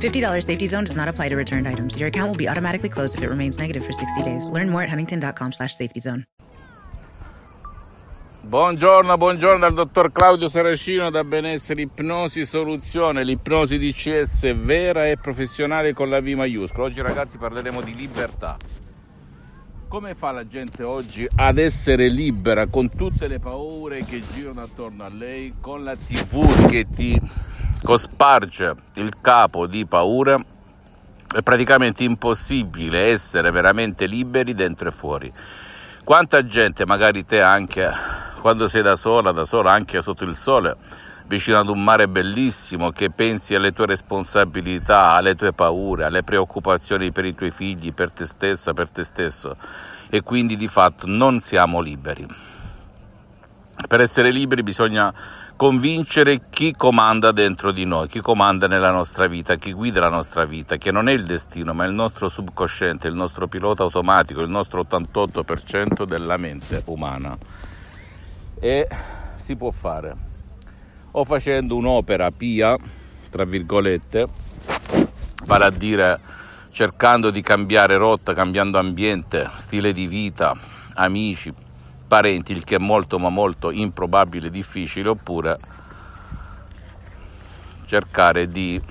$50 safety zone does not apply to returned items. Your account will be automatically closed if it remains negative for 60 days. Learn more at huntington.com slash safety zone. Buongiorno, buongiorno dal dottor Claudio Saracino da Benessere Ipnosi Soluzione, l'ipnosi DCS vera e professionale con la V maiuscola. Oggi ragazzi parleremo di libertà. Come fa la gente oggi ad essere libera con tutte le paure che girano attorno a lei, con la TV che ti cosparge il capo di paura? È praticamente impossibile essere veramente liberi dentro e fuori. Quanta gente, magari te anche quando sei da sola, da sola anche sotto il sole, vicino ad un mare bellissimo, che pensi alle tue responsabilità, alle tue paure, alle preoccupazioni per i tuoi figli, per te stessa, per te stesso e quindi di fatto non siamo liberi. Per essere liberi bisogna convincere chi comanda dentro di noi, chi comanda nella nostra vita, chi guida la nostra vita, che non è il destino, ma il nostro subconsciente, il nostro pilota automatico, il nostro 88% della mente umana. E si può fare o facendo un'opera pia, tra virgolette, vale a dire cercando di cambiare rotta, cambiando ambiente, stile di vita, amici, parenti, il che è molto ma molto improbabile e difficile, oppure cercare di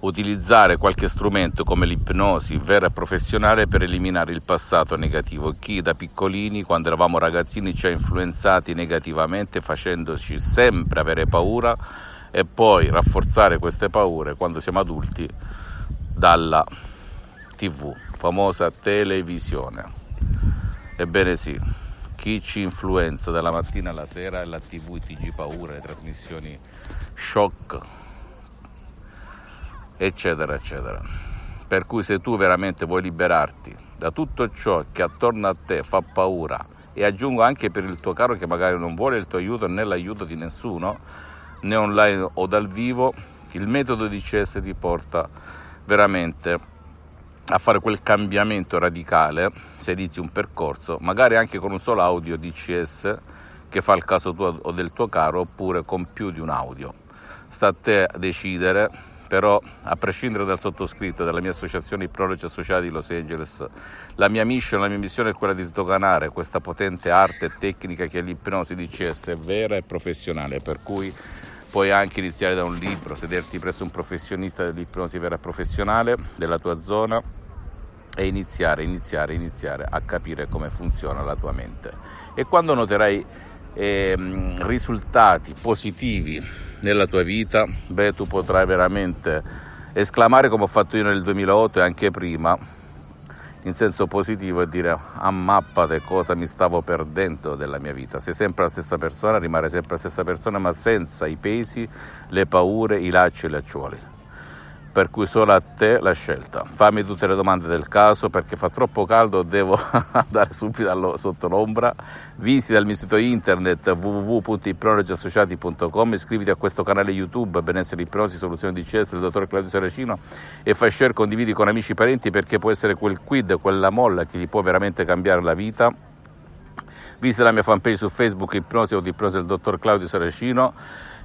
utilizzare qualche strumento come l'ipnosi vera e professionale per eliminare il passato negativo. Chi da piccolini, quando eravamo ragazzini, ci ha influenzati negativamente facendoci sempre avere paura e poi rafforzare queste paure quando siamo adulti dalla tv, famosa televisione. Ebbene sì, chi ci influenza dalla mattina alla sera è la tv, TG paura, le trasmissioni shock eccetera, eccetera. Per cui se tu veramente vuoi liberarti da tutto ciò che attorno a te fa paura e aggiungo anche per il tuo caro che magari non vuole il tuo aiuto né l'aiuto di nessuno, né online o dal vivo, il metodo di CS ti porta veramente a fare quel cambiamento radicale se inizi un percorso, magari anche con un solo audio DCS che fa il caso tuo o del tuo caro oppure con più di un audio. Sta a te decidere però a prescindere dal sottoscritto della mia associazione Ipnologi Associati di Los Angeles, la mia mission, la mia missione è quella di sdoganare questa potente arte e tecnica che è l'ipnosi DCS vera e professionale, per cui puoi anche iniziare da un libro, sederti presso un professionista dell'ipnosi vera professionale della tua zona e iniziare, iniziare, iniziare a capire come funziona la tua mente. E quando noterai eh, risultati positivi nella tua vita, beh, tu potrai veramente esclamare come ho fatto io nel 2008 e anche prima, in senso positivo e dire ammappate cosa mi stavo perdendo della mia vita. Sei sempre la stessa persona, rimane sempre la stessa persona, ma senza i pesi, le paure, i lacci e le lacciuoli per cui solo a te la scelta. Fammi tutte le domande del caso perché fa troppo caldo, devo andare subito sotto l'ombra. Visita il mio sito internet www.ipnologiassociati.com, iscriviti a questo canale YouTube Benessere Ipnosi Soluzioni di CS del dottor Claudio Saracino e fai share, condividi con amici e parenti perché può essere quel quid, quella molla che gli può veramente cambiare la vita. Visita la mia fanpage su Facebook Ipnosi o di Ipnosi del dottor Claudio Saracino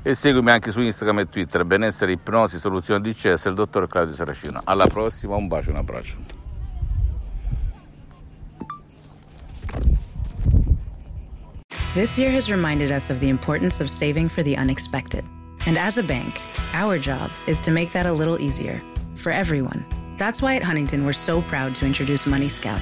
e seguimi anche su Instagram e Twitter, benessere, ipnosi, soluzione di CS, il dottor Claudio Saracino. Alla prossima, un bacio un abbraccio. This year has reminded us of the importance of saving for the unexpected. And as a bank, our job is to make that a little easier for everyone. That's why at Huntington, we're so proud to introduce Money Scout